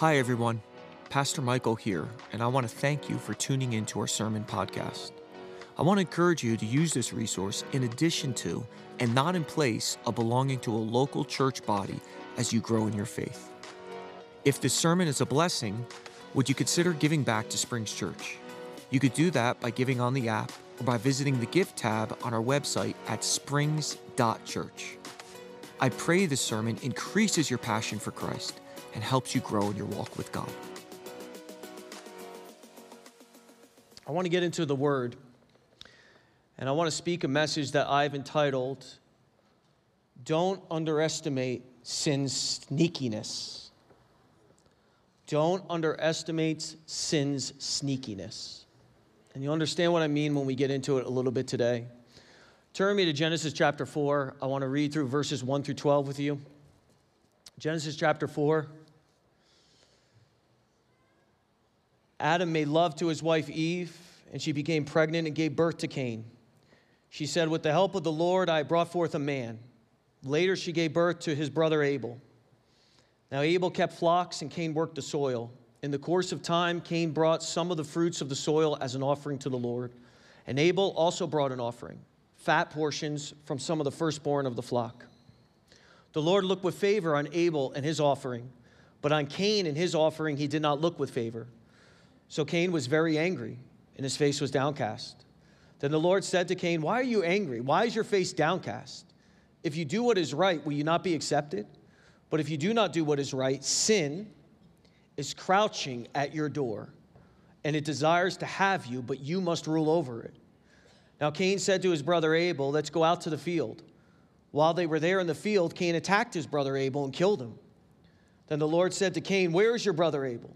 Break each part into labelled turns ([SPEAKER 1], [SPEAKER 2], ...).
[SPEAKER 1] Hi, everyone. Pastor Michael here, and I want to thank you for tuning into our sermon podcast. I want to encourage you to use this resource in addition to and not in place of belonging to a local church body as you grow in your faith. If this sermon is a blessing, would you consider giving back to Springs Church? You could do that by giving on the app or by visiting the gift tab on our website at springs.church. I pray this sermon increases your passion for Christ and helps you grow in your walk with God.
[SPEAKER 2] I want to get into the Word, and I want to speak a message that I've entitled, Don't Underestimate Sin's Sneakiness. Don't underestimate sin's sneakiness. And you'll understand what I mean when we get into it a little bit today. Turn me to Genesis chapter 4. I want to read through verses 1 through 12 with you. Genesis chapter 4. Adam made love to his wife Eve, and she became pregnant and gave birth to Cain. She said, With the help of the Lord, I brought forth a man. Later, she gave birth to his brother Abel. Now, Abel kept flocks, and Cain worked the soil. In the course of time, Cain brought some of the fruits of the soil as an offering to the Lord. And Abel also brought an offering, fat portions from some of the firstborn of the flock. The Lord looked with favor on Abel and his offering, but on Cain and his offering he did not look with favor. So Cain was very angry, and his face was downcast. Then the Lord said to Cain, Why are you angry? Why is your face downcast? If you do what is right, will you not be accepted? But if you do not do what is right, sin is crouching at your door, and it desires to have you, but you must rule over it. Now Cain said to his brother Abel, Let's go out to the field. While they were there in the field, Cain attacked his brother Abel and killed him. Then the Lord said to Cain, Where is your brother Abel?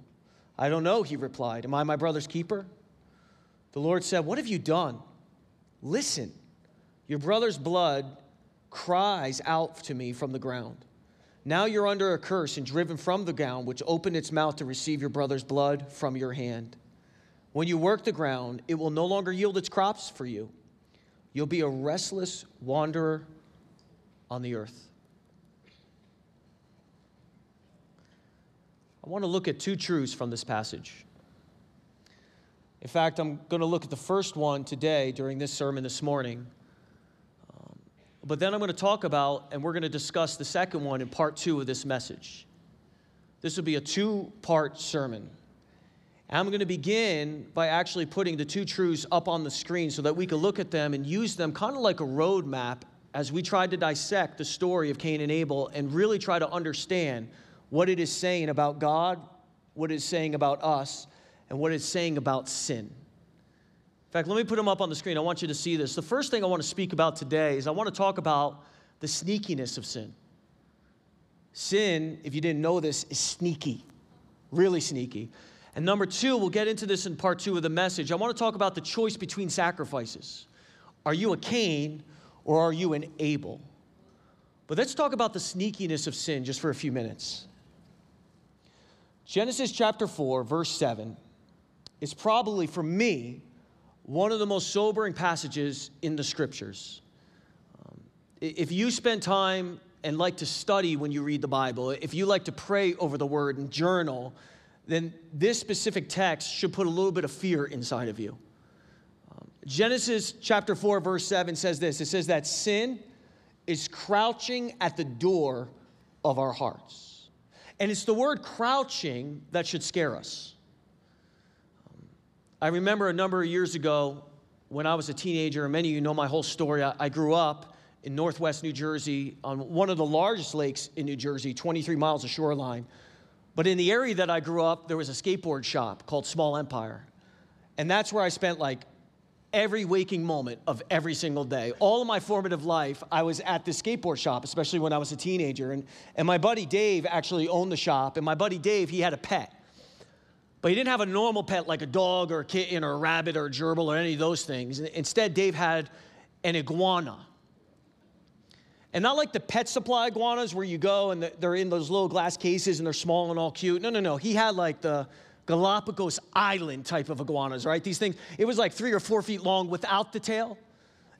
[SPEAKER 2] I don't know, he replied. Am I my brother's keeper? The Lord said, What have you done? Listen, your brother's blood cries out to me from the ground. Now you're under a curse and driven from the ground, which opened its mouth to receive your brother's blood from your hand. When you work the ground, it will no longer yield its crops for you. You'll be a restless wanderer on the earth. Want to look at two truths from this passage. In fact, I'm going to look at the first one today during this sermon this morning. Um, but then I'm going to talk about, and we're going to discuss the second one in part two of this message. This will be a two part sermon. I'm going to begin by actually putting the two truths up on the screen so that we can look at them and use them kind of like a roadmap as we try to dissect the story of Cain and Abel and really try to understand what it is saying about God, what it is saying about us, and what it's saying about sin. In fact, let me put them up on the screen. I want you to see this. The first thing I want to speak about today is I want to talk about the sneakiness of sin. Sin, if you didn't know this, is sneaky, really sneaky. And number two, we'll get into this in part two of the message. I want to talk about the choice between sacrifices. Are you a Cain or are you an Abel? But let's talk about the sneakiness of sin just for a few minutes. Genesis chapter 4, verse 7 is probably, for me, one of the most sobering passages in the scriptures. Um, if you spend time and like to study when you read the Bible, if you like to pray over the word and journal, then this specific text should put a little bit of fear inside of you. Um, Genesis chapter 4, verse 7 says this it says that sin is crouching at the door of our hearts. And it's the word crouching that should scare us. I remember a number of years ago when I was a teenager, and many of you know my whole story. I, I grew up in northwest New Jersey on one of the largest lakes in New Jersey, 23 miles of shoreline. But in the area that I grew up, there was a skateboard shop called Small Empire. And that's where I spent like every waking moment of every single day. All of my formative life, I was at the skateboard shop, especially when I was a teenager. And, and my buddy Dave actually owned the shop. And my buddy Dave, he had a pet. But he didn't have a normal pet like a dog or a kitten or a rabbit or a gerbil or any of those things. Instead, Dave had an iguana. And not like the pet supply iguanas where you go and they're in those little glass cases and they're small and all cute. No, no, no. He had like the Galapagos Island type of iguanas, right? These things, it was like three or four feet long without the tail.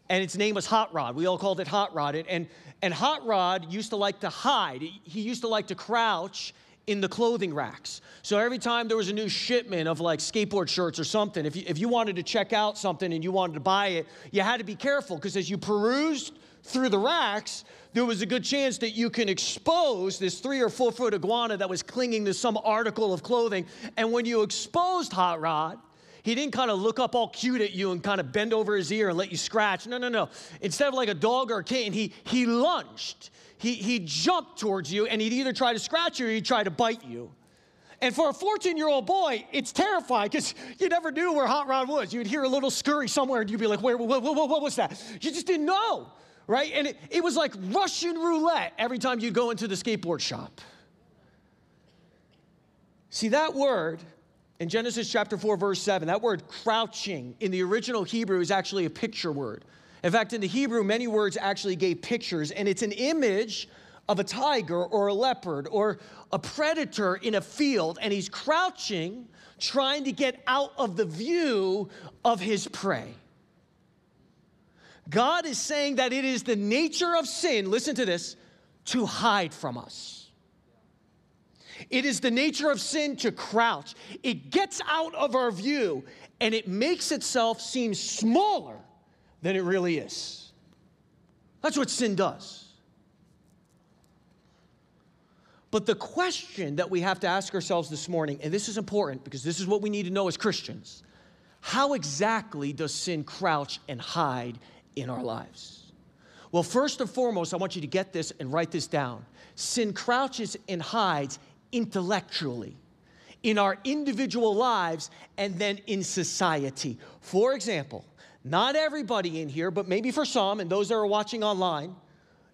[SPEAKER 2] And its name was Hot Rod. We all called it Hot Rod. And, and, and Hot Rod used to like to hide. He used to like to crouch in the clothing racks. So every time there was a new shipment of like skateboard shirts or something, if you, if you wanted to check out something and you wanted to buy it, you had to be careful because as you perused through the racks, there was a good chance that you can expose this three or four foot iguana that was clinging to some article of clothing. And when you exposed Hot Rod, he didn't kind of look up all cute at you and kind of bend over his ear and let you scratch. No, no, no. Instead of like a dog or a kitten, he, he lunged. He, he jumped towards you and he'd either try to scratch you or he'd try to bite you. And for a 14 year old boy, it's terrifying because you never knew where Hot Rod was. You'd hear a little scurry somewhere and you'd be like, where, what, what, what was that? You just didn't know, right? And it, it was like Russian roulette every time you go into the skateboard shop. See, that word in Genesis chapter 4, verse 7, that word crouching in the original Hebrew is actually a picture word. In fact, in the Hebrew, many words actually gave pictures, and it's an image of a tiger or a leopard or a predator in a field, and he's crouching, trying to get out of the view of his prey. God is saying that it is the nature of sin, listen to this, to hide from us. It is the nature of sin to crouch. It gets out of our view and it makes itself seem smaller than it really is. That's what sin does. But the question that we have to ask ourselves this morning, and this is important because this is what we need to know as Christians how exactly does sin crouch and hide in our lives? Well, first and foremost, I want you to get this and write this down. Sin crouches and hides intellectually, in our individual lives, and then in society. For example, not everybody in here, but maybe for some, and those that are watching online,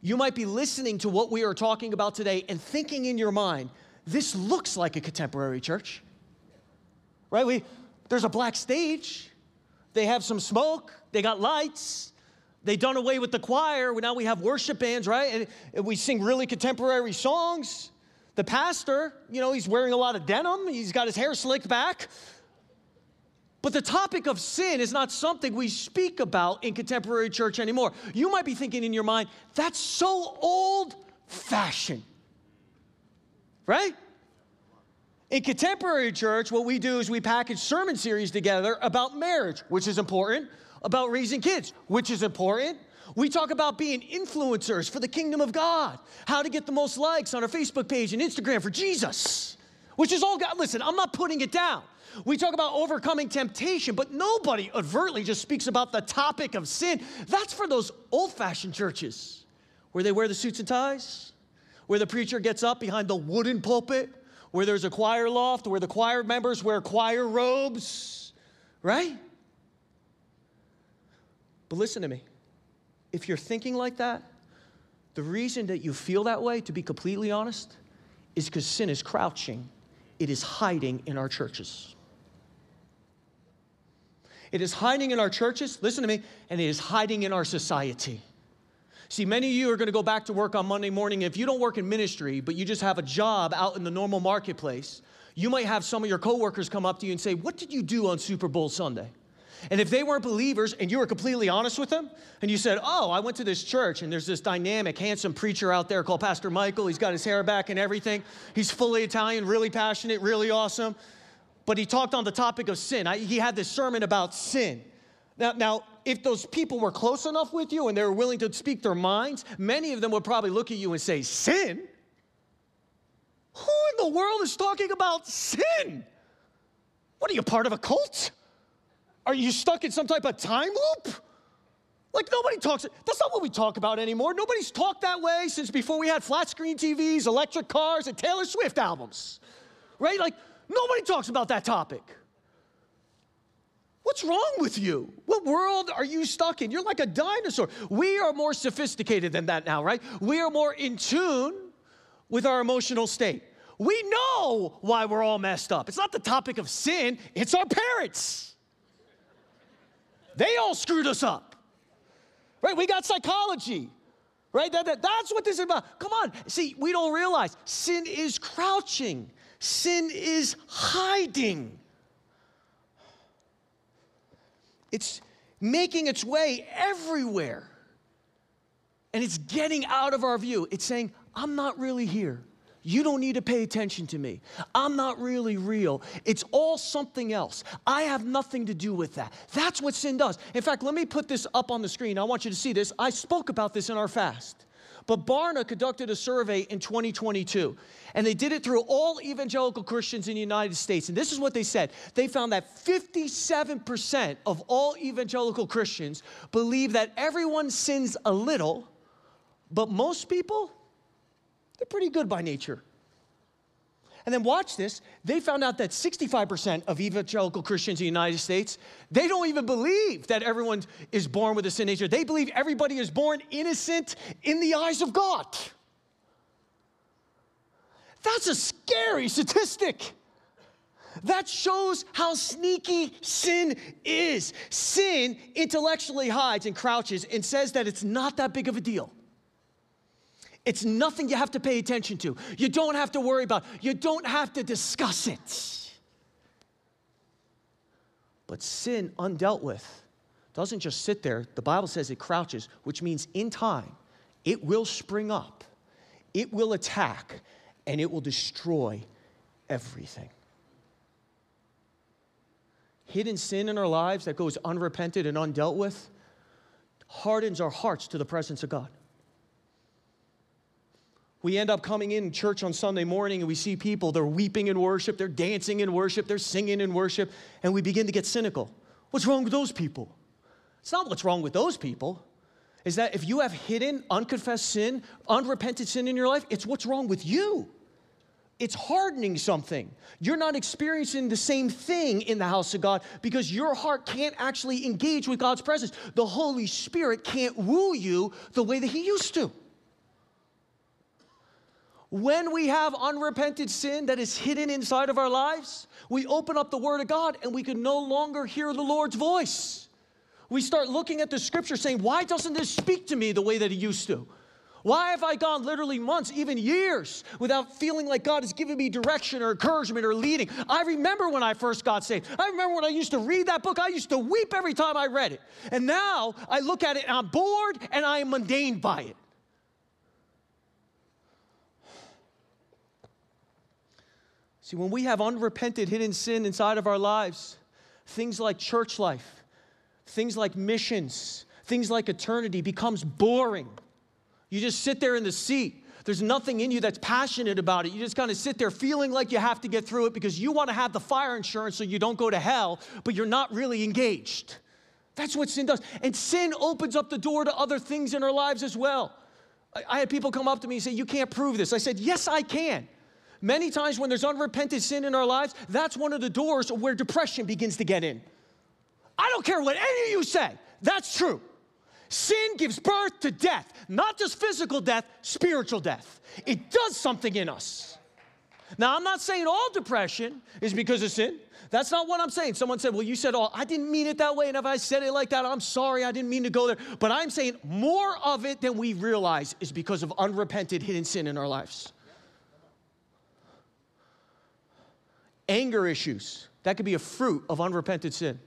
[SPEAKER 2] you might be listening to what we are talking about today and thinking in your mind, this looks like a contemporary church. Right? We, there's a black stage, they have some smoke, they got lights, they done away with the choir. Now we have worship bands, right? And we sing really contemporary songs. The pastor, you know, he's wearing a lot of denim, he's got his hair slicked back. But the topic of sin is not something we speak about in contemporary church anymore. You might be thinking in your mind, that's so old fashioned, right? In contemporary church, what we do is we package sermon series together about marriage, which is important, about raising kids, which is important, we talk about being influencers for the kingdom of God, how to get the most likes on our Facebook page and Instagram for Jesus, which is all God. Listen, I'm not putting it down. We talk about overcoming temptation, but nobody overtly just speaks about the topic of sin. That's for those old fashioned churches where they wear the suits and ties, where the preacher gets up behind the wooden pulpit, where there's a choir loft, where the choir members wear choir robes, right? But listen to me if you're thinking like that, the reason that you feel that way, to be completely honest, is because sin is crouching, it is hiding in our churches. It is hiding in our churches, listen to me, and it is hiding in our society. See, many of you are going to go back to work on Monday morning. If you don't work in ministry, but you just have a job out in the normal marketplace, you might have some of your coworkers come up to you and say, What did you do on Super Bowl Sunday? And if they weren't believers and you were completely honest with them, and you said, Oh, I went to this church and there's this dynamic, handsome preacher out there called Pastor Michael. He's got his hair back and everything. He's fully Italian, really passionate, really awesome. But he talked on the topic of sin. I, he had this sermon about sin. Now, now, if those people were close enough with you and they were willing to speak their minds, many of them would probably look at you and say, Sin? Who in the world is talking about sin? What are you, part of a cult? Are you stuck in some type of time loop? Like nobody talks, that's not what we talk about anymore. Nobody's talked that way since before we had flat screen TVs, electric cars, and Taylor Swift albums, right? Like nobody talks about that topic. What's wrong with you? What world are you stuck in? You're like a dinosaur. We are more sophisticated than that now, right? We are more in tune with our emotional state. We know why we're all messed up. It's not the topic of sin, it's our parents. They all screwed us up. Right? We got psychology. Right? That, that, that's what this is about. Come on. See, we don't realize sin is crouching, sin is hiding. It's making its way everywhere. And it's getting out of our view. It's saying, I'm not really here. You don't need to pay attention to me. I'm not really real. It's all something else. I have nothing to do with that. That's what sin does. In fact, let me put this up on the screen. I want you to see this. I spoke about this in our fast. But Barna conducted a survey in 2022, and they did it through all evangelical Christians in the United States. And this is what they said they found that 57% of all evangelical Christians believe that everyone sins a little, but most people they're pretty good by nature. And then watch this. They found out that 65% of evangelical Christians in the United States, they don't even believe that everyone is born with a sin nature. They believe everybody is born innocent in the eyes of God. That's a scary statistic. That shows how sneaky sin is. Sin intellectually hides and crouches and says that it's not that big of a deal. It's nothing you have to pay attention to. You don't have to worry about. You don't have to discuss it. But sin undealt with doesn't just sit there. The Bible says it crouches, which means in time it will spring up. It will attack and it will destroy everything. Hidden sin in our lives that goes unrepented and undealt with hardens our hearts to the presence of God we end up coming in church on Sunday morning and we see people, they're weeping in worship, they're dancing in worship, they're singing in worship, and we begin to get cynical. What's wrong with those people? It's not what's wrong with those people. Is that if you have hidden, unconfessed sin, unrepented sin in your life, it's what's wrong with you. It's hardening something. You're not experiencing the same thing in the house of God because your heart can't actually engage with God's presence. The Holy Spirit can't woo you the way that He used to. When we have unrepented sin that is hidden inside of our lives, we open up the Word of God and we can no longer hear the Lord's voice. We start looking at the scripture saying, Why doesn't this speak to me the way that it used to? Why have I gone literally months, even years, without feeling like God has given me direction or encouragement or leading? I remember when I first got saved. I remember when I used to read that book, I used to weep every time I read it. And now I look at it and I'm bored and I am mundane by it. See, when we have unrepented hidden sin inside of our lives, things like church life, things like missions, things like eternity becomes boring. You just sit there in the seat. There's nothing in you that's passionate about it. You just kind of sit there feeling like you have to get through it because you want to have the fire insurance so you don't go to hell, but you're not really engaged. That's what sin does. And sin opens up the door to other things in our lives as well. I, had people come up to me and say, You can't prove this. I said, Yes, I can. Many times when there's unrepented sin in our lives, that's one of the doors where depression begins to get in. I don't care what any of you say, that's true. Sin gives birth to death, not just physical death, spiritual death. It does something in us. Now, I'm not saying all depression is because of sin. That's not what I'm saying. Someone said, Well, you said all. I didn't mean it that way. And if I said it like that, I'm sorry. I didn't mean to go there. But I'm saying more of it than we realize is because of unrepented hidden sin in our lives. Anger issues, that could be a fruit of unrepented sin.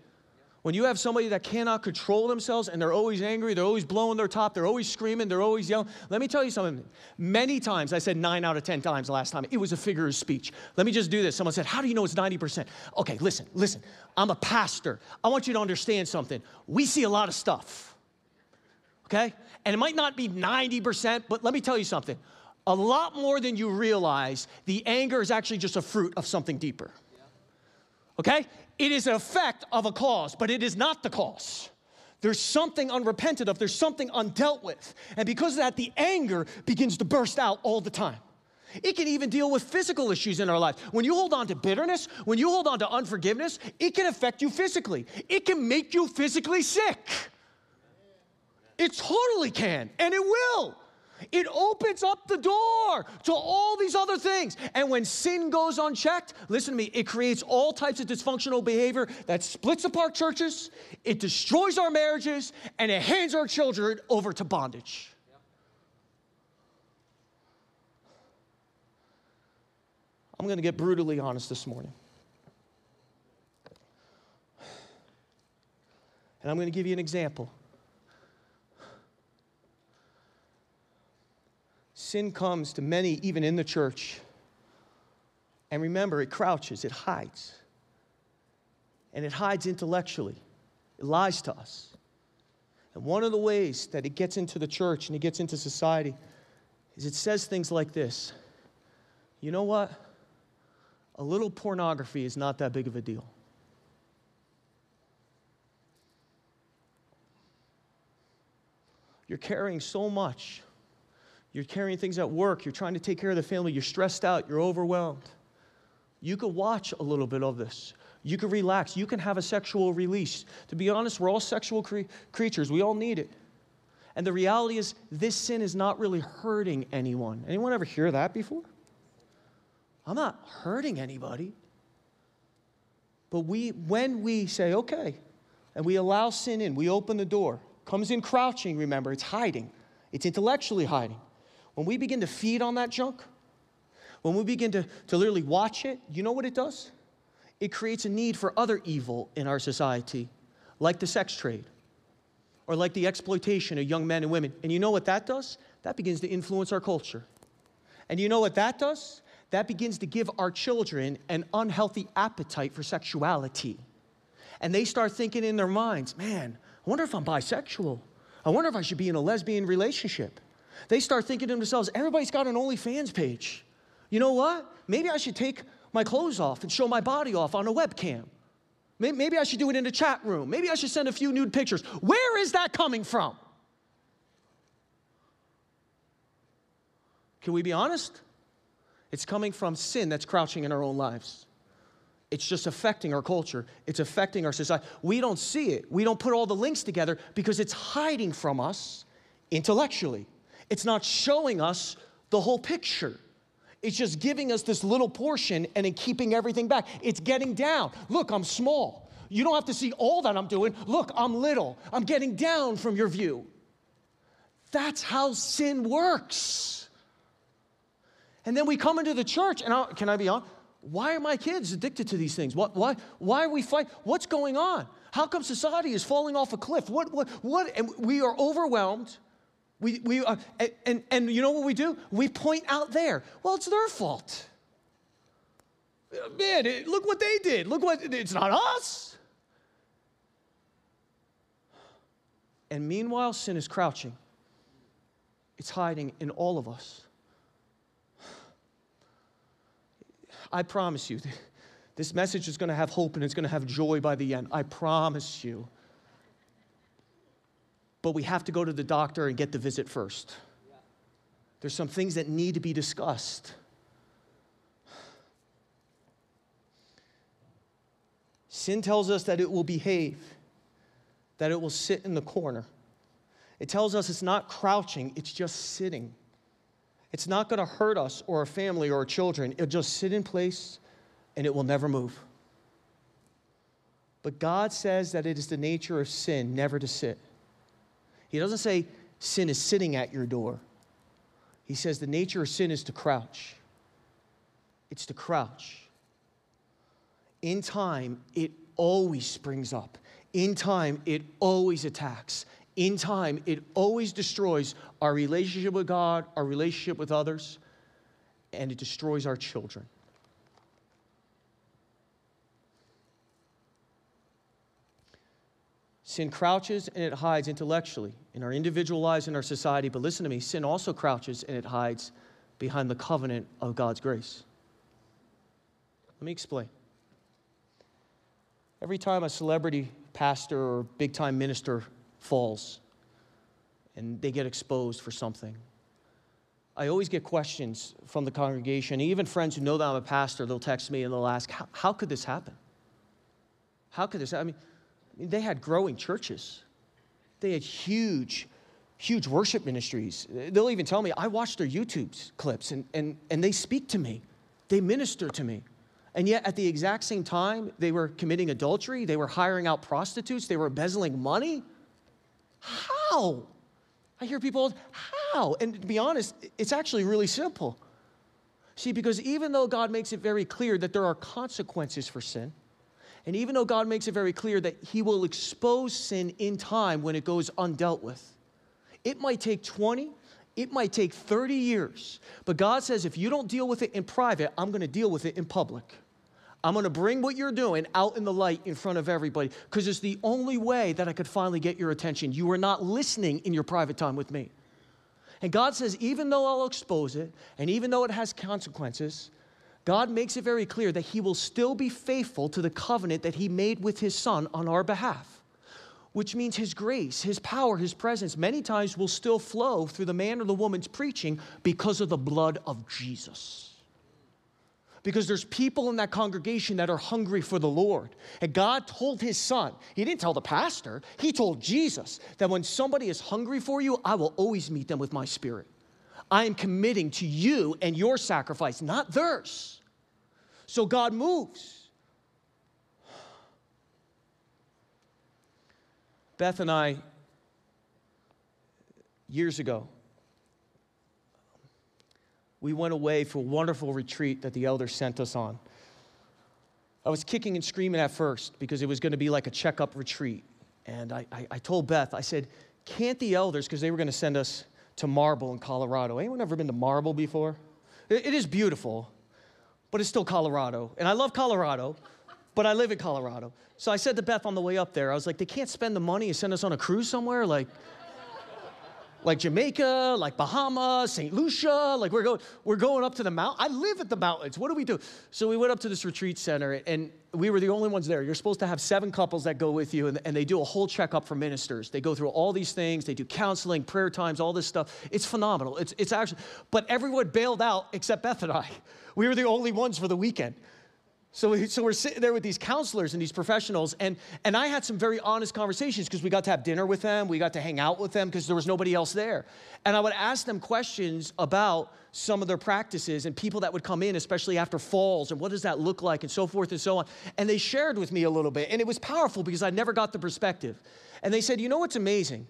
[SPEAKER 2] When you have somebody that cannot control themselves and they're always angry, they're always blowing their top, they're always screaming, they're always yelling. Let me tell you something. Many times, I said nine out of 10 times last time, it was a figure of speech. Let me just do this. Someone said, How do you know it's 90%? Okay, listen, listen. I'm a pastor. I want you to understand something. We see a lot of stuff, okay? And it might not be 90%, but let me tell you something a lot more than you realize, the anger is actually just a fruit of something deeper. Okay? It is an effect of a cause, but it is not the cause. There's something unrepented of, there's something undealt with. And because of that, the anger begins to burst out all the time. It can even deal with physical issues in our life. When you hold on to bitterness, when you hold on to unforgiveness, it can affect you physically. It can make you physically sick. It totally can, and it will. It opens up the door to all these other things. And when sin goes unchecked, listen to me, it creates all types of dysfunctional behavior that splits apart churches, it destroys our marriages, and it hands our children over to bondage. I'm going to get brutally honest this morning. And I'm going to give you an example. Sin comes to many, even in the church, And remember, it crouches, it hides. And it hides intellectually, it lies to us. And one of the ways that it gets into the church and it gets into society is it says things like this You know what? A little pornography is not that big of a deal. You're carrying so much. You're carrying things at work. You're trying to take care of the family. You're stressed out. You're overwhelmed. You could watch a little bit of this. You could relax. You can have a sexual release. To be honest, we're all sexual cre- creatures. We all need it. And the reality is, this sin is not really hurting anyone. Anyone ever hear that before? I'm not hurting anybody. But we, when we say, okay, and we allow sin in, we open the door, comes in crouching, remember, it's hiding, it's intellectually hiding. When we begin to feed on that junk, when we begin to, to literally watch it, you know what it does? It creates a need for other evil in our society, like the sex trade or like the exploitation of young men and women. And you know what that does? That begins to influence our culture. And you know what that does? That begins to give our children an unhealthy appetite for sexuality. And they start thinking in their minds, man, I wonder if I'm bisexual. I wonder if I should be in a lesbian relationship. They start thinking to themselves, everybody's got an OnlyFans page. You know what? Maybe I should take my clothes off and show my body off on a webcam. Maybe I should do it in a chat room. Maybe I should send a few nude pictures. Where is that coming from? Can we be honest? It's coming from sin that's crouching in our own lives. It's just affecting our culture. It's affecting our society. We don't see it. We don't put all the links together because it's hiding from us intellectually. It's not showing us the whole picture. It's just giving us this little portion and then keeping everything back. It's getting down. Look, I'm small. You don't have to see all that I'm doing. Look, I'm little. I'm getting down from your view. That's how sin works. And then we come into the church, and I, can I be honest? Why are my kids addicted to these things? What, why, why are we fighting? What's going on? How come society is falling off a cliff? What, what, what? And we are overwhelmed we, we, uh, and, and you know what we do? We point out there. Well, it's their fault. Man, it, look what they did. Look what, it's not us. And meanwhile, sin is crouching, it's hiding in all of us. I promise you, this message is going to have hope and it's going to have joy by the end. I promise you but we have to go to the doctor and get the visit first. There's some things that need to be discussed. Sin tells us that it will behave, that it will sit in the corner. It tells us it's not crouching, it's just sitting. It's not going to hurt us or our family or our children. It'll just sit in place and it will never move. But God says that it is the nature of sin never to sit. He doesn't say sin is sitting at your door. He says the nature of sin is to crouch. It's to crouch. In time, it always springs up. In time, it always attacks. In time, it always destroys our relationship with God, our relationship with others, and it destroys our children. Sin crouches and it hides intellectually in our individual lives in our society, but listen to me sin also crouches and it hides behind the covenant of God's grace. Let me explain. Every time a celebrity pastor or big time minister falls and they get exposed for something, I always get questions from the congregation, even friends who know that I'm a pastor, they'll text me and they'll ask, How, how could this happen? How could this happen? I mean, they had growing churches. They had huge, huge worship ministries. They'll even tell me, I watch their YouTube clips and, and, and they speak to me, they minister to me. And yet, at the exact same time, they were committing adultery, they were hiring out prostitutes, they were embezzling money. How? I hear people, how? And to be honest, it's actually really simple. See, because even though God makes it very clear that there are consequences for sin, and even though God makes it very clear that He will expose sin in time when it goes undealt with, it might take 20, It might take 30 years. But God says, if you don't deal with it in private, I'm going to deal with it in public. I'm going to bring what you're doing out in the light in front of everybody because it's the only way that I could finally get your attention. You are not listening in your private time with me. And God says, even though I'll expose it, and even though it has consequences, God makes it very clear that He will still be faithful to the covenant that He made with His Son on our behalf, which means His grace, His power, His presence many times will still flow through the man or the woman's preaching because of the blood of Jesus because there's people in that congregation that are hungry for the Lord. And God told his son, he didn't tell the pastor, he told Jesus that when somebody is hungry for you, I will always meet them with my spirit. I am committing to you and your sacrifice, not theirs. So God moves. Beth and I, years ago, we went away for a wonderful retreat that the elders sent us on. I was kicking and screaming at first because it was going to be like a checkup retreat. And I, I, I told Beth, I said, can't the elders, because they were going to send us to Marble in Colorado. Anyone ever been to Marble before? it, it is beautiful, but it's still Colorado. And I love Colorado, but I live in Colorado. So I said to Beth on the way up there, I was like, they can't spend the money and send us on a cruise somewhere? Like, like Jamaica, like Bahamas, St. Lucia, like we're going, we're going up to the mount. I live at the mountains. What do we do? So we went up to this retreat center and we were the only ones there. You're supposed to have seven couples that go with you and, and they do a whole checkup for ministers. They go through all these things. They do counseling, prayer times, all this stuff. It's phenomenal. It's, it's actually, but everyone bailed out except Beth and I. We were the only ones for the weekend. So, we, so we're sitting there with these counselors and these professionals, and, and I had some very honest conversations because we got to have dinner with them, we got to hang out with them because there was nobody else there. And I would ask them questions about some of their practices and people that would come in, especially after falls, and what does that look like, and so forth and so on. And they shared with me a little bit, and it was powerful because I never got the perspective. And they said, You know what's amazing?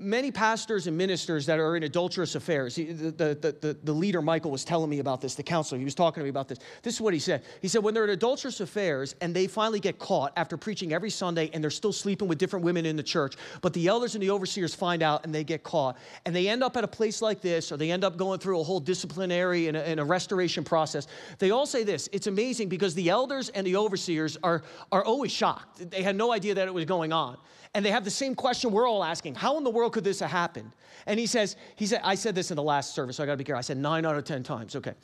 [SPEAKER 2] Many pastors and ministers that are in adulterous affairs. the, the, the, the, leader, Michael, was telling me about this, the counselor. He was talking to me about this. This is what he said. He said, when they're in adulterous affairs and they finally get caught after preaching every Sunday and they're still sleeping with different women in the church, but the elders and the overseers find out and they get caught, and they end up at a place like this, or they end up going through a whole disciplinary and a, and a restoration process, they all say this it's amazing because the elders and the overseers are, are always shocked. They had no idea that it was going on and they have the same question we're all asking how in the world could this have happened and he says he said i said this in the last service so i got to be careful i said nine out of ten times okay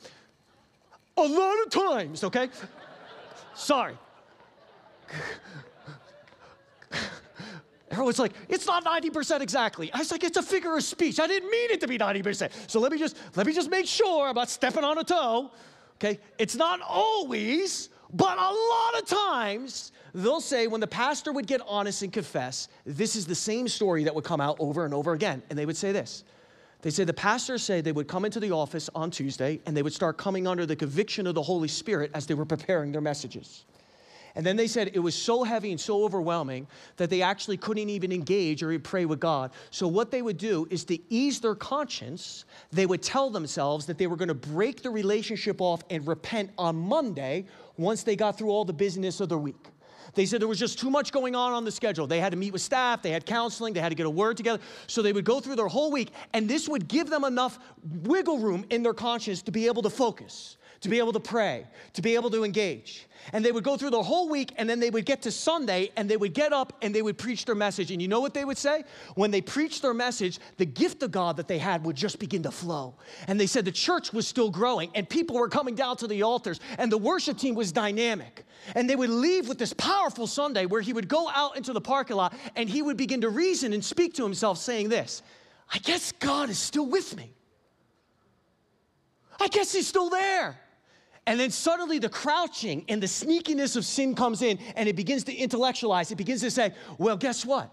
[SPEAKER 2] a lot of times okay sorry Everyone's like, it's not 90% exactly. I was like, it's a figure of speech. I didn't mean it to be 90%. So let me just let me just make sure not stepping on a toe. Okay? It's not always, but a lot of times they'll say when the pastor would get honest and confess, this is the same story that would come out over and over again. And they would say this. They say the pastors say they would come into the office on Tuesday and they would start coming under the conviction of the Holy Spirit as they were preparing their messages. And then they said it was so heavy and so overwhelming that they actually couldn't even engage or pray with God. So, what they would do is to ease their conscience, they would tell themselves that they were going to break the relationship off and repent on Monday once they got through all the business of the week. They said there was just too much going on on the schedule. They had to meet with staff, they had counseling, they had to get a word together. So they would go through their whole week, and this would give them enough wiggle room in their conscience to be able to focus, to be able to pray, to be able to engage. And they would go through the whole week, and then they would get to Sunday, and they would get up and they would preach their message. And you know what they would say? When they preached their message, the gift of God that they had would just begin to flow. And they said the church was still growing, and people were coming down to the altars, and the worship team was dynamic. And they would leave with this powerful Sunday where he would go out into the parking lot and he would begin to reason and speak to himself, saying this I guess God is still with me. I guess he's still there. And then suddenly the crouching and the sneakiness of sin comes in and it begins to intellectualize. It begins to say, well, guess what?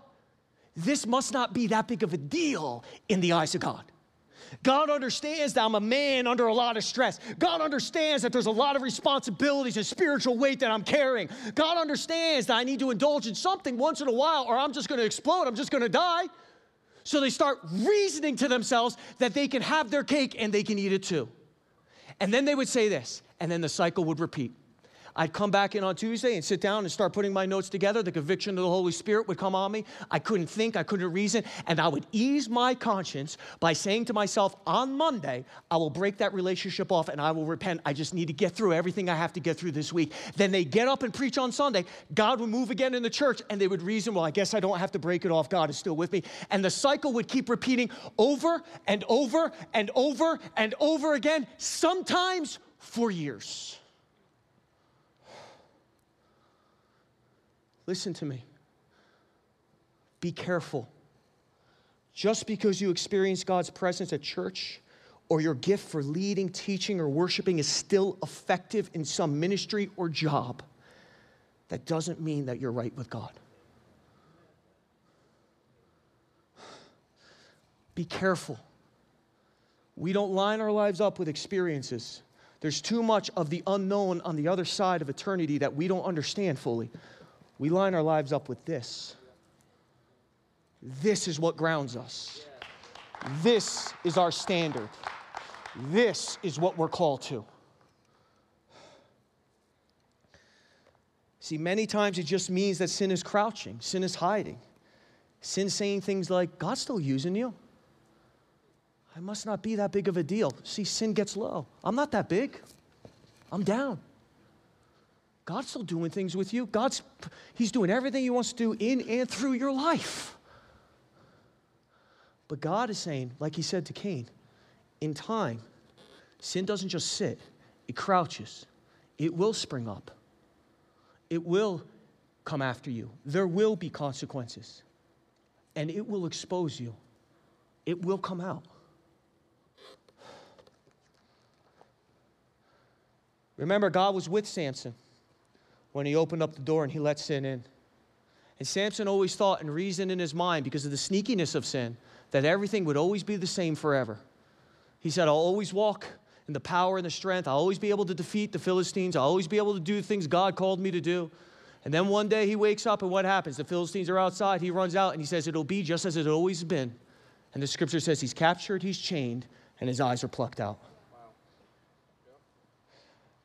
[SPEAKER 2] This must not be that big of a deal in the eyes of God. God understands that I'm a man under a lot of stress. God understands that there's a lot of responsibilities and spiritual weight that I'm carrying. God understands that I need to indulge in something once in a while or I'm just going to explode. I'm just going to die. So they start reasoning to themselves that they can have their cake and they can eat it too. And then they would say this, and then the cycle would repeat. I'd come back in on Tuesday and sit down and start putting my notes together. The conviction of the Holy Spirit would come on me. I couldn't think, I couldn't reason, and I would ease my conscience by saying to myself, on Monday, I will break that relationship off and I will repent. I just need to get through everything I have to get through this week. Then they get up and preach on Sunday. God would move again in the church and they would reason, well, I guess I don't have to break it off. God is still with me. And the cycle would keep repeating over and over and over and over again, sometimes for years. Listen to me. Be careful. Just because you experience God's presence at church or your gift for leading, teaching, or worshiping is still effective in some ministry or job, that doesn't mean that you're right with God. Be careful. We don't line our lives up with experiences. There's too much of the unknown on the other side of eternity that we don't understand fully. We line our lives up with this. This is what grounds us. This is our standard. This is what we're called to. See, many times it just means that sin is crouching, sin is hiding, sin saying things like, God's still using you. I must not be that big of a deal. See, sin gets low. I'm not that big. I'm down. God's still doing things with you. God's He's doing everything He wants to do in and through your life. But God is saying, like He said to Cain, in time, sin doesn't just sit, it crouches. It will spring up. It will come after you. There will be consequences. And it will expose you. It will come out. Remember, God was with Samson when he opened up the door and he let sin in. And Samson always thought and reasoned in his mind, because of the sneakiness of sin, that everything would always be the same forever. He said, I'll always walk in the power and the strength. I'll always be able to defeat the Philistines. I'll always be able to do things God called me to do. And then one day he wakes up, and what happens? The Philistines are outside. He runs out and he says, It'll be just as it always been. And the scripture says he's captured, he's chained, and his eyes are plucked out.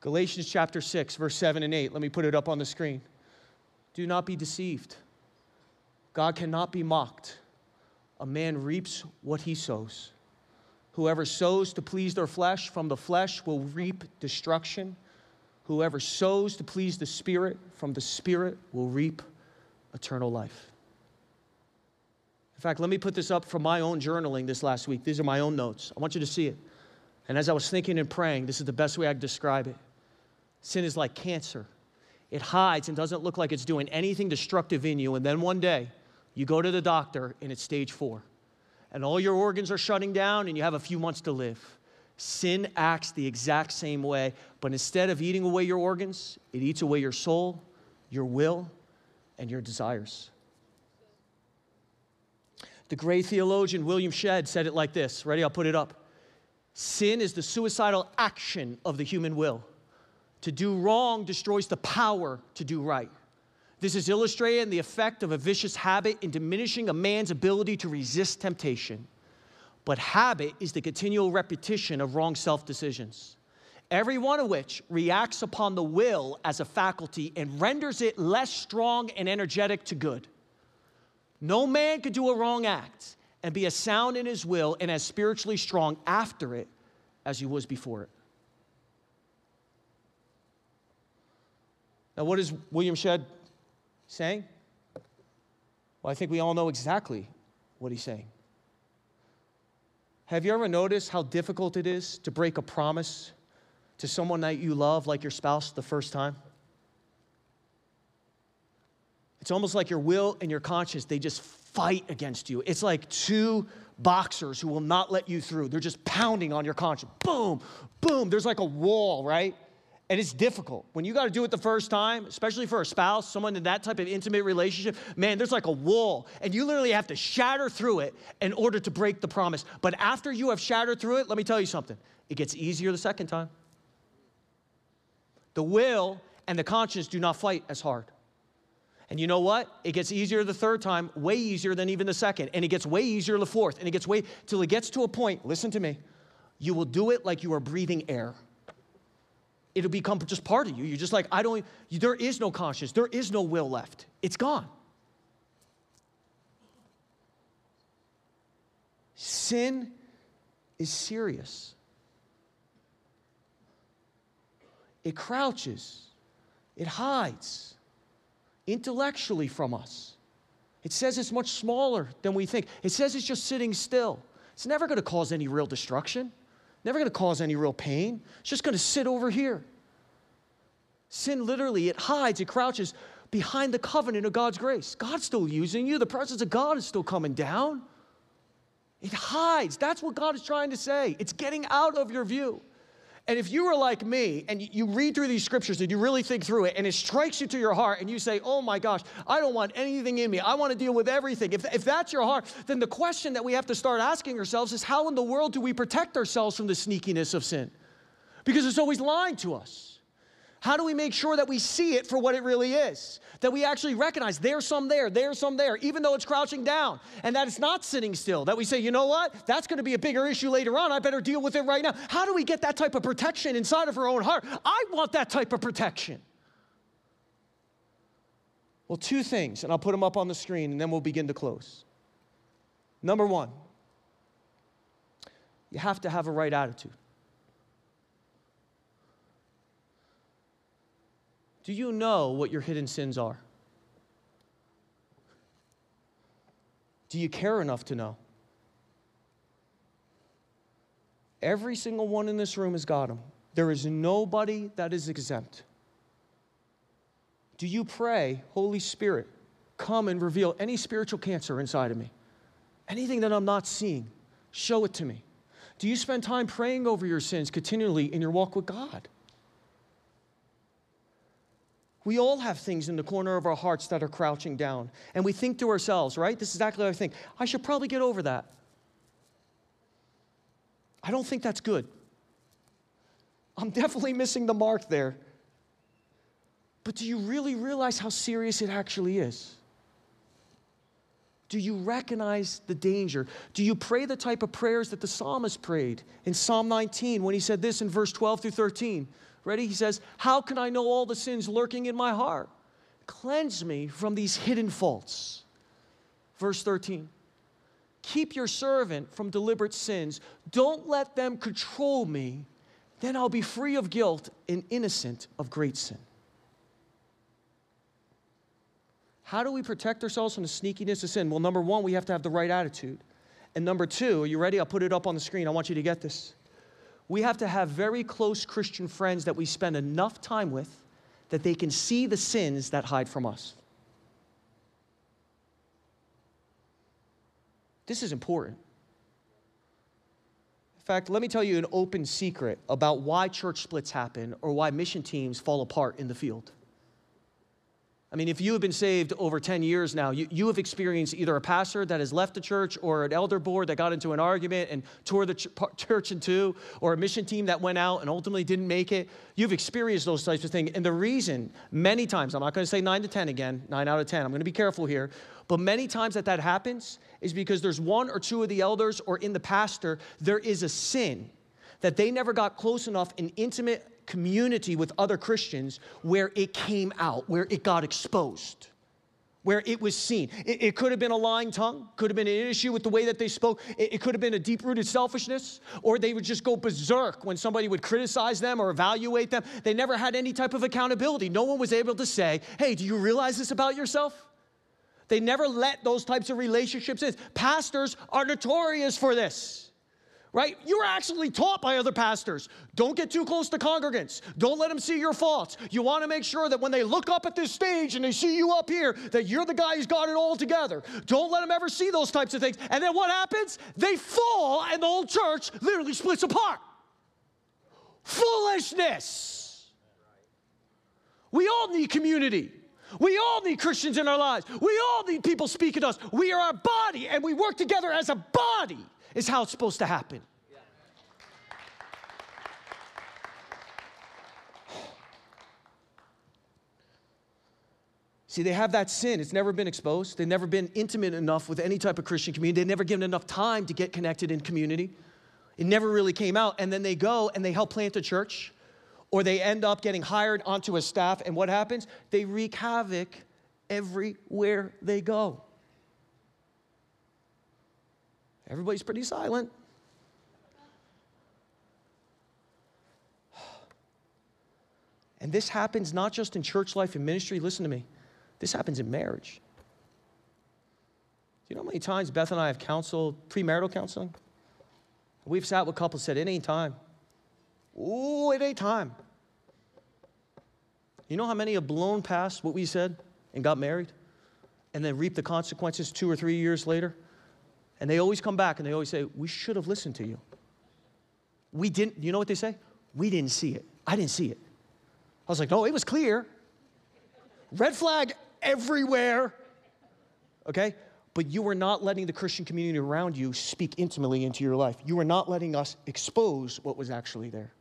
[SPEAKER 2] Galatians chapter 6, verse 7 and 8. Let me put it up on the screen. Do not be deceived. God cannot be mocked. A man reaps what he sows. Whoever sows to please their flesh from the flesh will reap destruction. Whoever sows to please the Spirit from the Spirit will reap eternal life. In fact, let me put this up from my own journaling this last week. These are my own notes. I want you to see it. And as I was thinking and praying, this is the best way I could describe it. Sin is like cancer. It hides and doesn't look like it's doing anything destructive in you. And then one day, you go to the doctor and it's stage four. And all your organs are shutting down and you have a few months to live. Sin acts the exact same way, but instead of eating away your organs, it eats away your soul, your will, and your desires. The great theologian William Shedd said it like this. Ready? I'll put it up. Sin is the suicidal action of the human will. To do wrong destroys the power to do right. This is illustrated in the effect of a vicious habit in diminishing a man's ability to resist temptation. But habit is the continual repetition of wrong self decisions, every one of which reacts upon the will as a faculty and renders it less strong and energetic to good. No man could do a wrong act and be as sound in his will and as spiritually strong after it as he was before it. Now, what is William Shedd saying? Well, I think we all know exactly what he's saying. Have you ever noticed how difficult it is to break a promise to someone that you love, like your spouse, the first time? It's almost like your will and your conscience, they just fight against you. It's like two boxers who will not let you through. They're just pounding on your conscience. Boom, boom. There's like a wall, right? And it's difficult. When you got to do it the first time, especially for a spouse, someone in that type of intimate relationship, man, there's like a wall. And you literally have to shatter through it in order to break the promise. But after you have shattered through it, let me tell you something it gets easier the second time. The will and the conscience do not fight as hard. And you know what? It gets easier the third time, way easier than even the second. And it gets way easier the fourth. And it gets way till it gets to a point, listen to me, you will do it like you are breathing air. It'll become just part of you. You're just like, I don't, you, there is no conscience, there is no will left. It's gone. Sin is serious. It crouches, it hides intellectually from us. It says it's much smaller than we think. It says it's just sitting still. It's never going to cause any real destruction, never going to cause any real pain. It's just going to sit over here. Sin literally, it hides, it crouches behind the covenant of God's grace. God's still using you, the presence of God is still coming down. It hides. That's what God is trying to say. It's getting out of your view. And if you were like me and you read through these scriptures and you really think through it and it strikes you to your heart and you say, oh my gosh, I don't want anything in me. I want to deal with everything. If, if that's your heart, then the question that we have to start asking ourselves is how in the world do we protect ourselves from the sneakiness of sin? Because it's always lying to us. How do we make sure that we see it for what it really is? That we actually recognize there's some there, there's some there, even though it's crouching down, and that it's not sitting still. That we say, you know what? That's going to be a bigger issue later on. I better deal with it right now. How do we get that type of protection inside of our own heart? I want that type of protection. Well, two things, and I'll put them up on the screen, and then we'll begin to close. Number one, you have to have a right attitude. Do you know what your hidden sins are? Do you care enough to know? Every single one in this room has got them. There is nobody that is exempt. Do you pray, Holy Spirit, come and reveal any spiritual cancer inside of me? Anything that I'm not seeing, show it to me. Do you spend time praying over your sins continually in your walk with God? We all have things in the corner of our hearts that are crouching down. And we think to ourselves, right? This is exactly what I think. I should probably get over that. I don't think that's good. I'm definitely missing the mark there. But do you really realize how serious it actually is? Do you recognize the danger? Do you pray the type of prayers that the psalmist prayed in Psalm 19 when he said this in verse 12 through 13? Ready? He says, How can I know all the sins lurking in my heart? Cleanse me from these hidden faults. Verse 13. Keep your servant from deliberate sins. Don't let them control me. Then I'll be free of guilt and innocent of great sin. How do we protect ourselves from the sneakiness of sin? Well, number one, we have to have the right attitude. And number two, are you ready? I'll put it up on the screen. I want you to get this we have to have very close Christian friends that we spend enough time with that they can see the sins that hide from us. This is important. In fact, let me tell you an open secret about why church splits happen or why mission teams fall apart in the field. I mean, if you have been saved over 10 years now, you, you have experienced either a pastor that has left the church or an elder board that got into an argument and tore the ch- church in two, or a mission team that went out and ultimately didn't make it. You've experienced those types of things. And the reason, many times, I'm not going to say 9 to 10 again, 9 out of 10, I'm going to be careful here, but many times that that happens is because there's one or two of the elders or in the pastor, there is a sin that they never got close enough in intimate community with other Christians where it came out, where it got exposed, where it was seen. It, it could have been a lying tongue, could have been an issue with the way that they spoke, it, it could have been a deep rooted selfishness, or they would just go berserk when somebody would criticize them or evaluate them. They never had any type of accountability. No one was able to say, hey, do you realize this about yourself? They never let those types of relationships in. Pastors are notorious for this right? You're actually taught by other pastors. Don't get too close to congregants. Don't let them see your faults. You want to make sure that when they look up at this stage and they see you up here, that you're the guy who's got it all together. Don't let them ever see those types of things. And then what happens? They fall, and the whole church literally splits apart. Foolishness. We all need community. We all need Christians in our lives. We all need people speaking to us. We are a body and we work together as a body is how it's supposed to happen. See, they have that sin. It's never been exposed. They've never been intimate enough with any type of Christian community. They've never given enough time to get connected in community. It never really came out. And then they go and they help plant a church, or they end up getting hired onto a staff, and what happens? They wreak havoc everywhere they go. Everybody's pretty silent. And this happens not just in church life and ministry, listen to me, this happens in marriage. Do you know how many times Beth and I have counseled, premarital counseling? We've sat with couples said, It ain't time. Ooh, it ain't time. You know how many have blown past what we said and got married and then reap the consequences two or three years later? And they always come back and they always say, We should have listened to you. We didn't, you know what they say? We didn't see it. I didn't see it. I was like, No, it was clear. Red flag everywhere. Okay? But you were not letting the Christian community around you speak intimately into your life. You were not letting us expose what was actually there.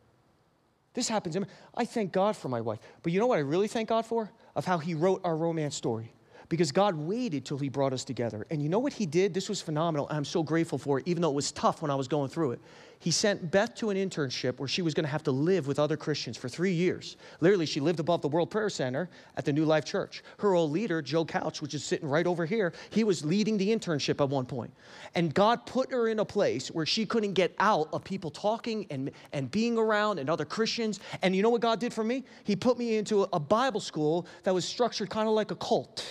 [SPEAKER 2] This happens. I thank God for my wife. But you know what I really thank God for? Of how He wrote our romance story because God waited till He brought us together. And you know what He did? This was phenomenal. I'm so grateful for it, even though it was tough when I was going through it. He sent Beth to an internship where she was going to have to live with other Christians for three years. Literally, she lived above the World Prayer Center at the New Life Church. Her old leader, Joe Couch, which is sitting right over here, he was leading the internship at one point. And God put her in a place where she couldn't get out of people talking and, and being around and other Christians. And you know what God did for me? He put me into a Bible school that was structured kind of like a cult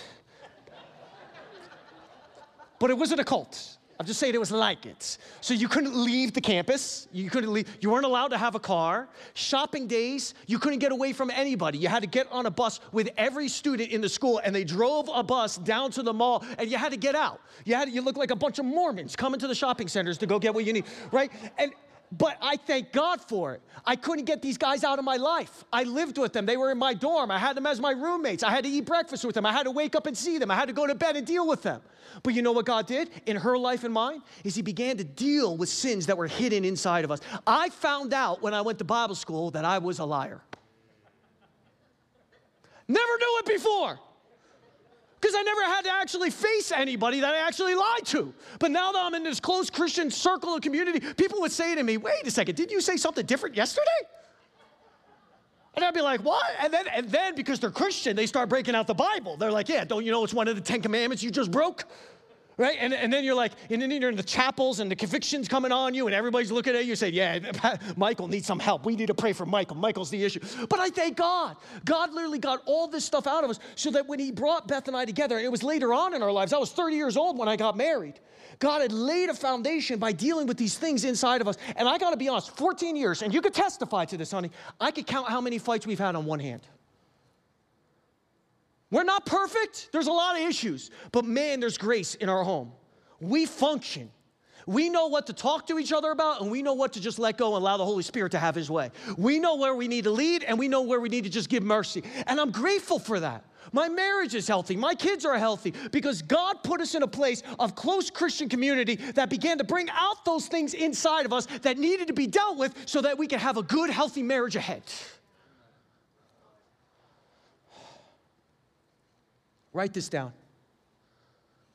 [SPEAKER 2] but it wasn't a cult. I'm just saying it was like it. So you couldn't leave the campus. You couldn't leave. You weren't allowed to have a car. Shopping days, you couldn't get away from anybody. You had to get on a bus with every student in the school, and they drove a bus down to the mall, and you had to get out. You had you look like a bunch of Mormons coming to the shopping centers to go get what you need, right? And but I thank God for it. I couldn't get these guys out of my life. I lived with them. They were in my dorm. I had them as my roommates. I had to eat breakfast with them. I had to wake up and see them. I had to go to bed and deal with them. But you know what God did in her life and mine? Is He began to deal with sins that were hidden inside of us. I found out when I went to Bible school that I was a liar. Never knew it before because I never had to actually face anybody that I actually lied to. But now that I'm in this close Christian circle of community, people would say to me, wait a second, did you say something different yesterday? And I'd be like, what? And then, and then because they're Christian, they start breaking out the Bible. They're like, yeah, don't you know it's one of the Ten Commandments you just broke? Right? And, and then you're like, and then you're in the chapels and the conviction's coming on you and everybody's looking at you and say, yeah, Michael needs some help. We need to pray for Michael. Michael's the issue. But I thank God. God literally got all this stuff out of us so that when he brought Beth and I together, and it was later on in our lives, I was 30 years old when I got married. God had laid a foundation by dealing with these things inside of us. And I got to be honest, 14 years, and you could testify to this, honey, I could count how many fights we've had on one hand. We're not perfect. There's a lot of issues. But man, there's grace in our home. We function. We know what to talk to each other about, and we know what to just let go and allow the Holy Spirit to have His way. We know where we need to lead, and we know where we need to just give mercy. And I'm grateful for that. My marriage is healthy. My kids are healthy because God put us in a place of close Christian community that began to bring out those things inside of us that needed to be dealt with so that we could have a good, healthy marriage ahead. Write this down.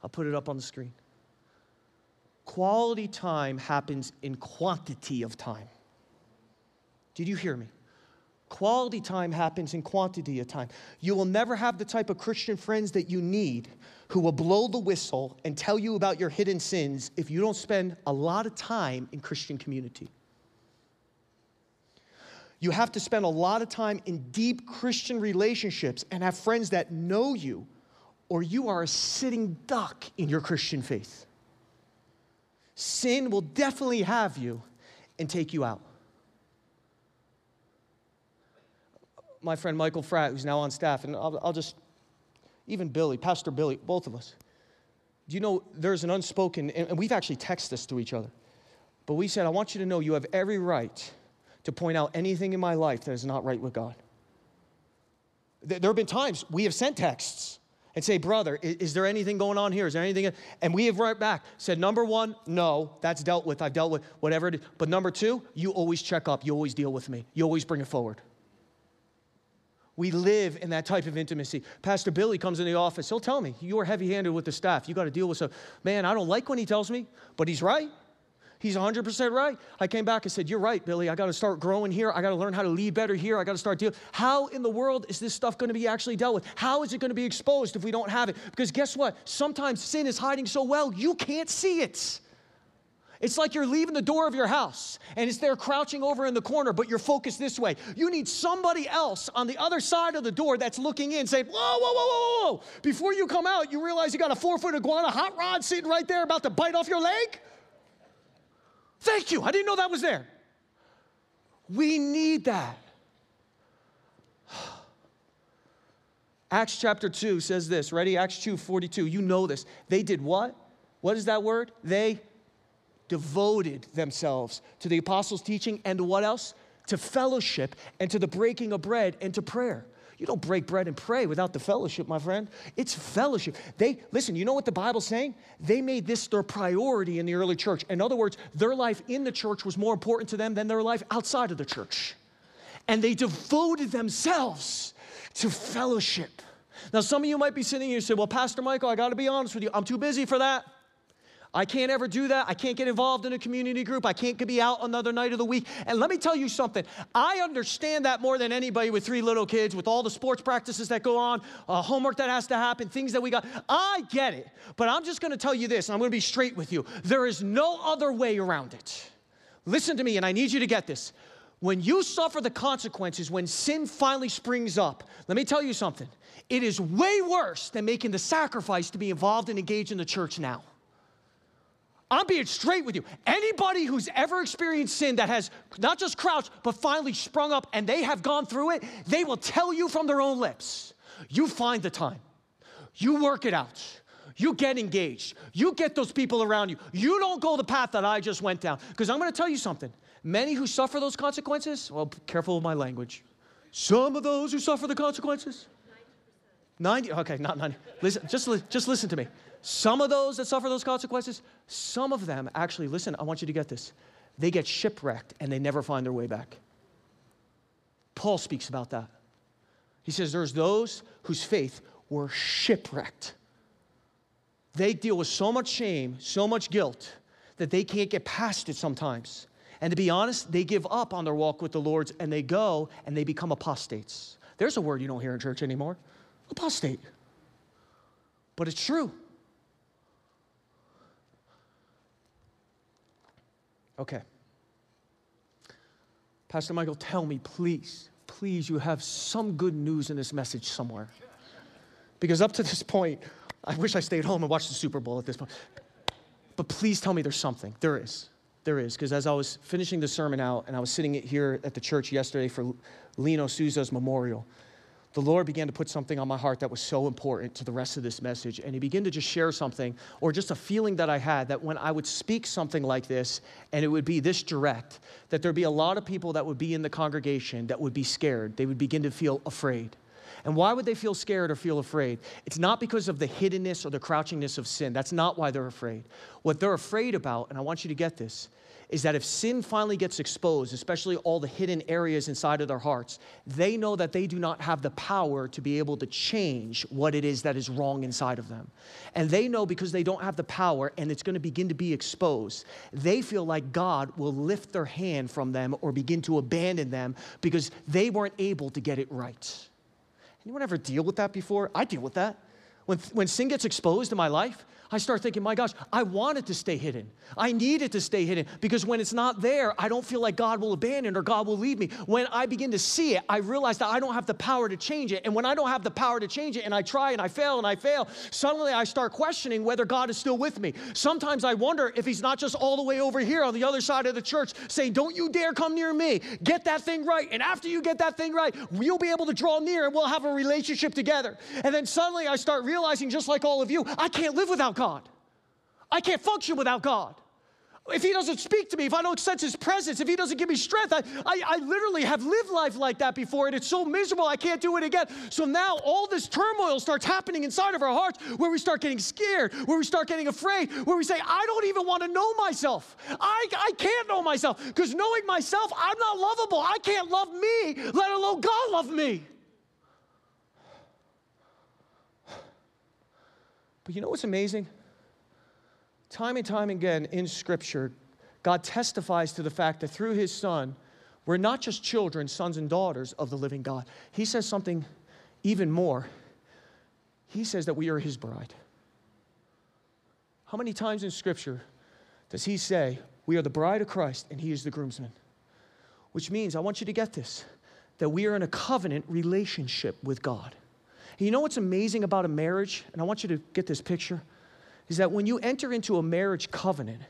[SPEAKER 2] I'll put it up on the screen. Quality time happens in quantity of time. Did you hear me? Quality time happens in quantity of time. You will never have the type of Christian friends that you need who will blow the whistle and tell you about your hidden sins if you don't spend a lot of time in Christian community. You have to spend a lot of time in deep Christian relationships and have friends that know you or you are a sitting duck in your Christian faith. Sin will definitely have you and take you out. My friend Michael Fratt, who's now on staff, and I'll, I'll just, even Billy, Pastor Billy, both of us. Do you know there's an unspoken, and we've actually texted this to each other, but we said, I want you to know you have every right to point out anything in my life that is not right with God. There have been times we have sent texts and say, brother, is, is, there anything going on here? Is there anything? And we have right back said, number one, no, that's dealt with. I've dealt with whatever it is. But number two, you always check up. You always deal with me. You always bring it forward. We live in that type of intimacy. Pastor Billy comes in the office. He'll tell me, you are heavy handed with the staff. You got to deal with some. Man, I don't like when he tells me, but he's right. He's 100% right. I came back and said, You're right, Billy. I got to start growing here. I got to learn how to lead better here. I got to start dealing. How in the world is this stuff going to be actually dealt with? How is it going to be exposed if we don't have it? Because guess what? Sometimes sin is hiding so well, you can't see it. It's like you're leaving the door of your house and it's there crouching over in the corner, but you're focused this way. You need somebody else on the other side of the door that's looking in, saying, Whoa, whoa, whoa, whoa, whoa. Before you come out, you realize you got a four foot iguana hot rod sitting right there about to bite off your leg? Thank you. I didn't know that was there. We need that. Acts chapter 2 says this. Ready? Acts 2 42. You know this. They did what? What is that word? They devoted themselves to the apostles' teaching and to what else? To fellowship and to the breaking of bread and to prayer. You don't break bread and pray without the fellowship, my friend. It's fellowship. They listen, you know what the Bible's saying? They made this their priority in the early church. In other words, their life in the church was more important to them than their life outside of the church. And they devoted themselves to fellowship. Now, some of you might be sitting here and say, Well, Pastor Michael, I got to be honest with you. I'm too busy for that. I can't ever do that. I can't get involved in a community group. I can't be out another night of the week. And let me tell you something. I understand that more than anybody with three little kids, with all the sports practices that go on, uh, homework that has to happen, things that we got. I get it. But I'm just going to tell you this, and I'm going to be straight with you. There is no other way around it. Listen to me, and I need you to get this. When you suffer the consequences, when sin finally springs up, let me tell you something. It is way worse than making the sacrifice to be involved and engaged in the church now. I'm being straight with you. Anybody who's ever experienced sin that has not just crouched, but finally sprung up and they have gone through it, they will tell you from their own lips. You find the time, you work it out. You get engaged. You get those people around you. You don't go the path that I just went down. Because I'm going to tell you something. Many who suffer those consequences, well, careful with my language. Some of those who suffer the consequences, 90, okay, not 90. Listen, just, just listen to me. Some of those that suffer those consequences, some of them actually, listen, I want you to get this. They get shipwrecked and they never find their way back. Paul speaks about that. He says there's those whose faith were shipwrecked. They deal with so much shame, so much guilt, that they can't get past it sometimes. And to be honest, they give up on their walk with the Lord and they go and they become apostates. There's a word you don't hear in church anymore apostate. But it's true. Okay. Pastor Michael, tell me, please, please, you have some good news in this message somewhere. Because up to this point, I wish I stayed home and watched the Super Bowl at this point. But please tell me there's something. There is. There is. Because as I was finishing the sermon out and I was sitting here at the church yesterday for Lino Souza's memorial, the Lord began to put something on my heart that was so important to the rest of this message. And He began to just share something, or just a feeling that I had that when I would speak something like this, and it would be this direct, that there'd be a lot of people that would be in the congregation that would be scared. They would begin to feel afraid. And why would they feel scared or feel afraid? It's not because of the hiddenness or the crouchingness of sin. That's not why they're afraid. What they're afraid about, and I want you to get this, is that if sin finally gets exposed, especially all the hidden areas inside of their hearts, they know that they do not have the power to be able to change what it is that is wrong inside of them. And they know because they don't have the power and it's going to begin to be exposed, they feel like God will lift their hand from them or begin to abandon them because they weren't able to get it right. Anyone ever deal with that before? I deal with that. When, when sin gets exposed in my life, I start thinking, my gosh, I want it to stay hidden. I need it to stay hidden because when it's not there, I don't feel like God will abandon or God will leave me. When I begin to see it, I realize that I don't have the power to change it. And when I don't have the power to change it and I try and I fail and I fail, suddenly I start questioning whether God is still with me. Sometimes I wonder if He's not just all the way over here on the other side of the church saying, Don't you dare come near me. Get that thing right. And after you get that thing right, you'll be able to draw near and we'll have a relationship together. And then suddenly I start realizing, just like all of you, I can't live without God. I can't function without God. If He doesn't speak to me, if I don't sense His presence, if He doesn't give me strength, I, I, I, literally have lived life like that before, and it's so miserable I can't do it again. So now all this turmoil starts happening inside of our hearts where we start getting scared, where we start getting afraid, where we say, I don't even want to know myself. I, I can't know myself because knowing myself, I'm not lovable. I can't love me, let alone God love me. But you know what's amazing? Time and time again in Scripture, God testifies to the fact that through his son, we're not just children, sons and daughters of the living God. He says something even more. He says that we are his bride. How many times in Scripture does he say, We are the bride of Christ and he is the groomsman? Which means, I want you to get this, that we are in a covenant relationship with God. And you know what's amazing about a marriage? And I want you to get this picture is that when you enter into a marriage covenant,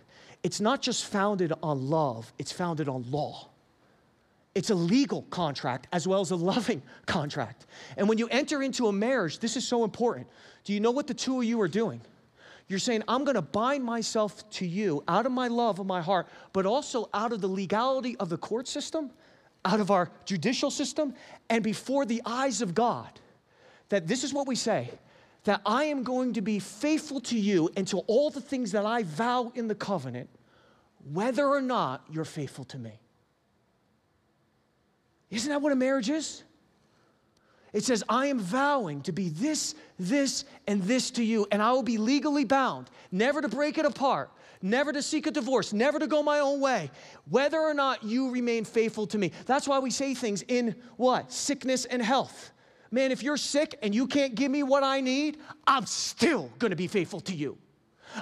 [SPEAKER 2] it's not just founded on love, it's founded on law. It's a legal contract as well as a loving contract. And when you enter into a marriage, this is so important. Do you know what the two of you are doing? You're saying, I'm going to bind myself to you out of my love of my heart, but also out of the legality of the court system, out of our judicial system, and before the eyes of God. That this is what we say that I am going to be faithful to you and to all the things that I vow in the covenant, whether or not you're faithful to me. Isn't that what a marriage is? It says, I am vowing to be this, this, and this to you, and I will be legally bound, never to break it apart, never to seek a divorce, never to go my own way, whether or not you remain faithful to me. That's why we say things in what? Sickness and health man, if you're sick and you can't give me what I need, I'm still gonna be faithful to you.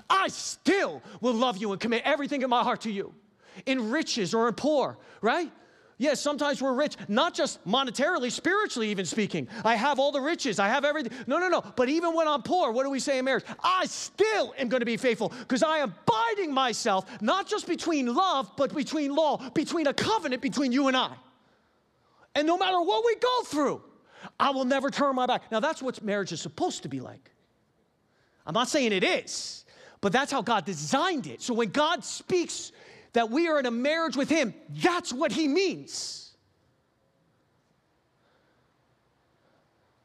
[SPEAKER 2] I still will love you and commit everything in my heart to you, in riches or in poor, right? Yes, sometimes we're rich, not just monetarily, spiritually, even speaking. I have all the riches, I have everything. No, no, no. But even when I'm poor, what do we say in marriage? I still am going to be faithful because I am binding myself, not just between love, but between law, between a covenant between you and I. And no matter what we go through, I will never turn my back. Now, that's what marriage is supposed to be like. I'm not saying it is, but that's how God designed it. So when God speaks that we are in a marriage with Him, that's what He means.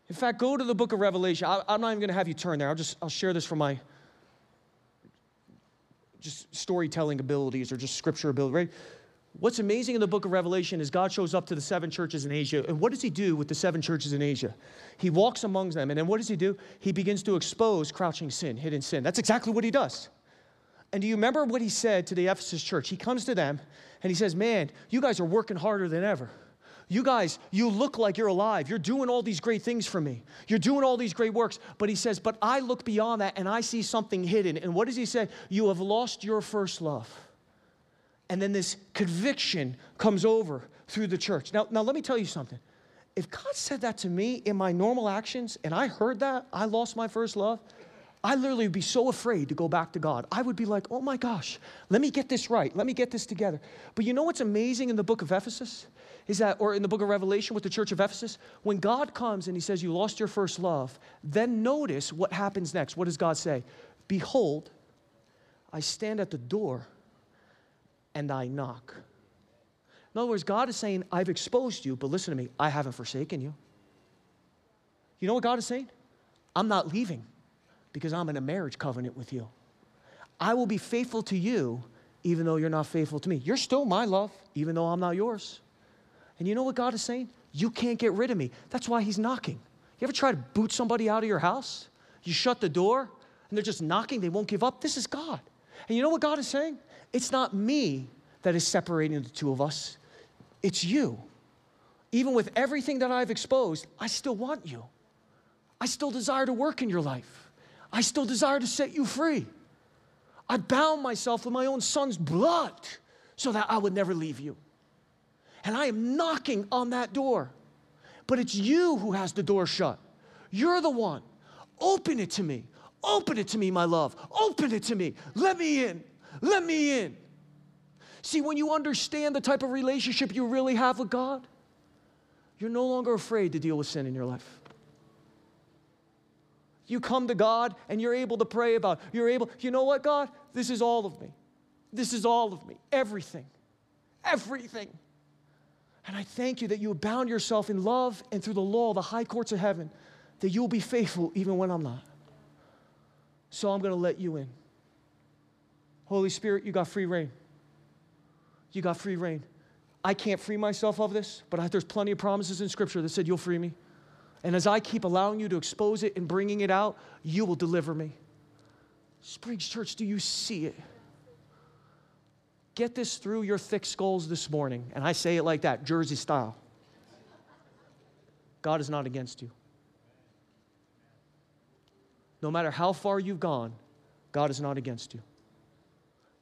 [SPEAKER 2] In fact, go to the book of Revelation. I, am not even going to have you turn there. I'll just I'll share this from my just storytelling abilities or just scripture ability. Right? What's amazing in the book of Revelation is God shows up to the seven churches in Asia. And what does he do with the seven churches in Asia? He walks among them. And then what does he do? He begins to expose crouching sin, hidden sin. That's exactly what he does. And do you remember what he said to the Ephesus church? He comes to them and he says, Man, you guys are working harder than ever. You guys, you look like you're alive. You're doing all these great things for me. You're doing all these great works. But he says, But I look beyond that and I see something hidden. And what does he say? You have lost your first love. And then this conviction comes over through the church. Now, now let me tell you something. If God said that to me in my normal actions and I heard that, I lost my first love, I literally would be so afraid to go back to God. I would be like, oh my gosh, let me get this right. Let me get this together. But you know what's amazing in the book of Ephesus? Is that, or in the book of Revelation with the church of Ephesus? When God comes and he says, You lost your first love, then notice what happens next. What does God say? Behold, I stand at the door and I knock. In other words, God is saying, I've exposed you, but listen to me, I haven't forsaken you. You know what God is saying? I'm not leaving because I'm in a marriage covenant with you. I will be faithful to you even though you're not faithful to me. You're still my love, even though I'm not yours. And you know what God is saying? You can't get rid of me. That's why He's knocking. You ever try to boot somebody out of your house? You shut the door and they're just knocking, they won't give up. This is God. And you know what God is saying? It's not me that is separating the two of us, it's you. Even with everything that I've exposed, I still want you. I still desire to work in your life. I still desire to set you free. I bound myself with my own son's blood so that I would never leave you. And I am knocking on that door. But it's you who has the door shut. You're the one. Open it to me. Open it to me, my love. Open it to me. Let me in. Let me in. See, when you understand the type of relationship you really have with God, you're no longer afraid to deal with sin in your life. You come to God and you're able to pray about, you're able, you know what, God? This is all of me. This is all of me. Everything. Everything. And I thank you that you have bound yourself in love and through the law, the high courts of heaven, that you'll be faithful even when I'm not. So I'm going to let you in. Holy Spirit, you got free reign. You got free reign. I can't free myself of this, but I, there's plenty of promises in Scripture that said you'll free me. And as I keep allowing you to expose it and bringing it out, you will deliver me. Springs Church, do you see it? Get this through your thick skulls this morning. And I say it like that, Jersey style. God is not against you. No matter how far you've gone, God is not against you.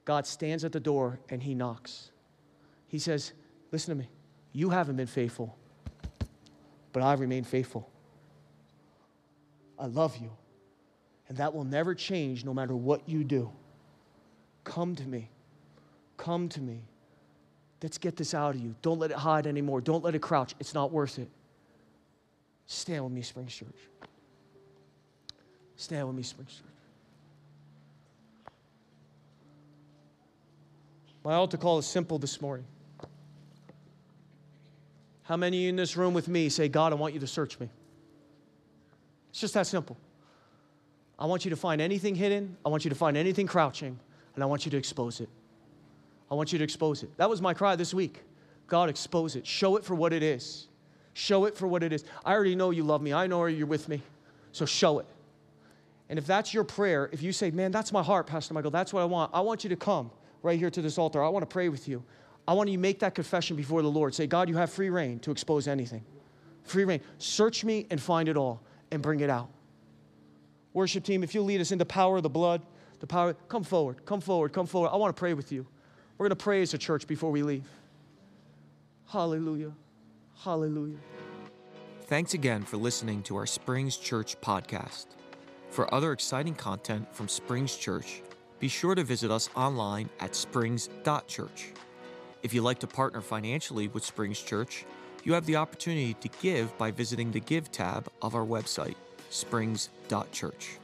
[SPEAKER 2] God stands at the door and he knocks. He says, Listen to me, you haven't been faithful, but I remain faithful. I love you. And that will never change no matter what you do. Come to me. Come to me. Let's get this out of you. Don't let it hide anymore. Don't let it crouch. It's not worth it. Stand with me, Springs Church. Stand with me, Springs Church. My altar call is simple this morning. How many in this room with me say, God, I want you to search me? It's just that simple. I want you to find anything hidden, I want you to find anything crouching, and I want you to expose it. I want you to expose it. That was my cry this week. God, expose it. Show it for what it is. Show it for what it is. I already know you love me. I know you're with me. So show it. And if that's your prayer, if you say, man, that's my heart, Pastor Michael, that's what I want, I want you to come right here to this altar. I want to pray with you. I want you to make that confession before the Lord. Say, God, you have free reign to expose anything. Free reign. Search me and find it all and bring it out. Worship team, if you'll lead us in the power of the blood, the power, come forward, come forward, come forward. I want to pray with you. We're going to pray as a church before we leave. Hallelujah. Hallelujah.
[SPEAKER 1] Thanks again for listening to our Springs Church podcast. For other exciting content from Springs Church, be sure to visit us online at springs.church. If you'd like to partner financially with Springs Church, you have the opportunity to give by visiting the Give tab of our website, springs.church.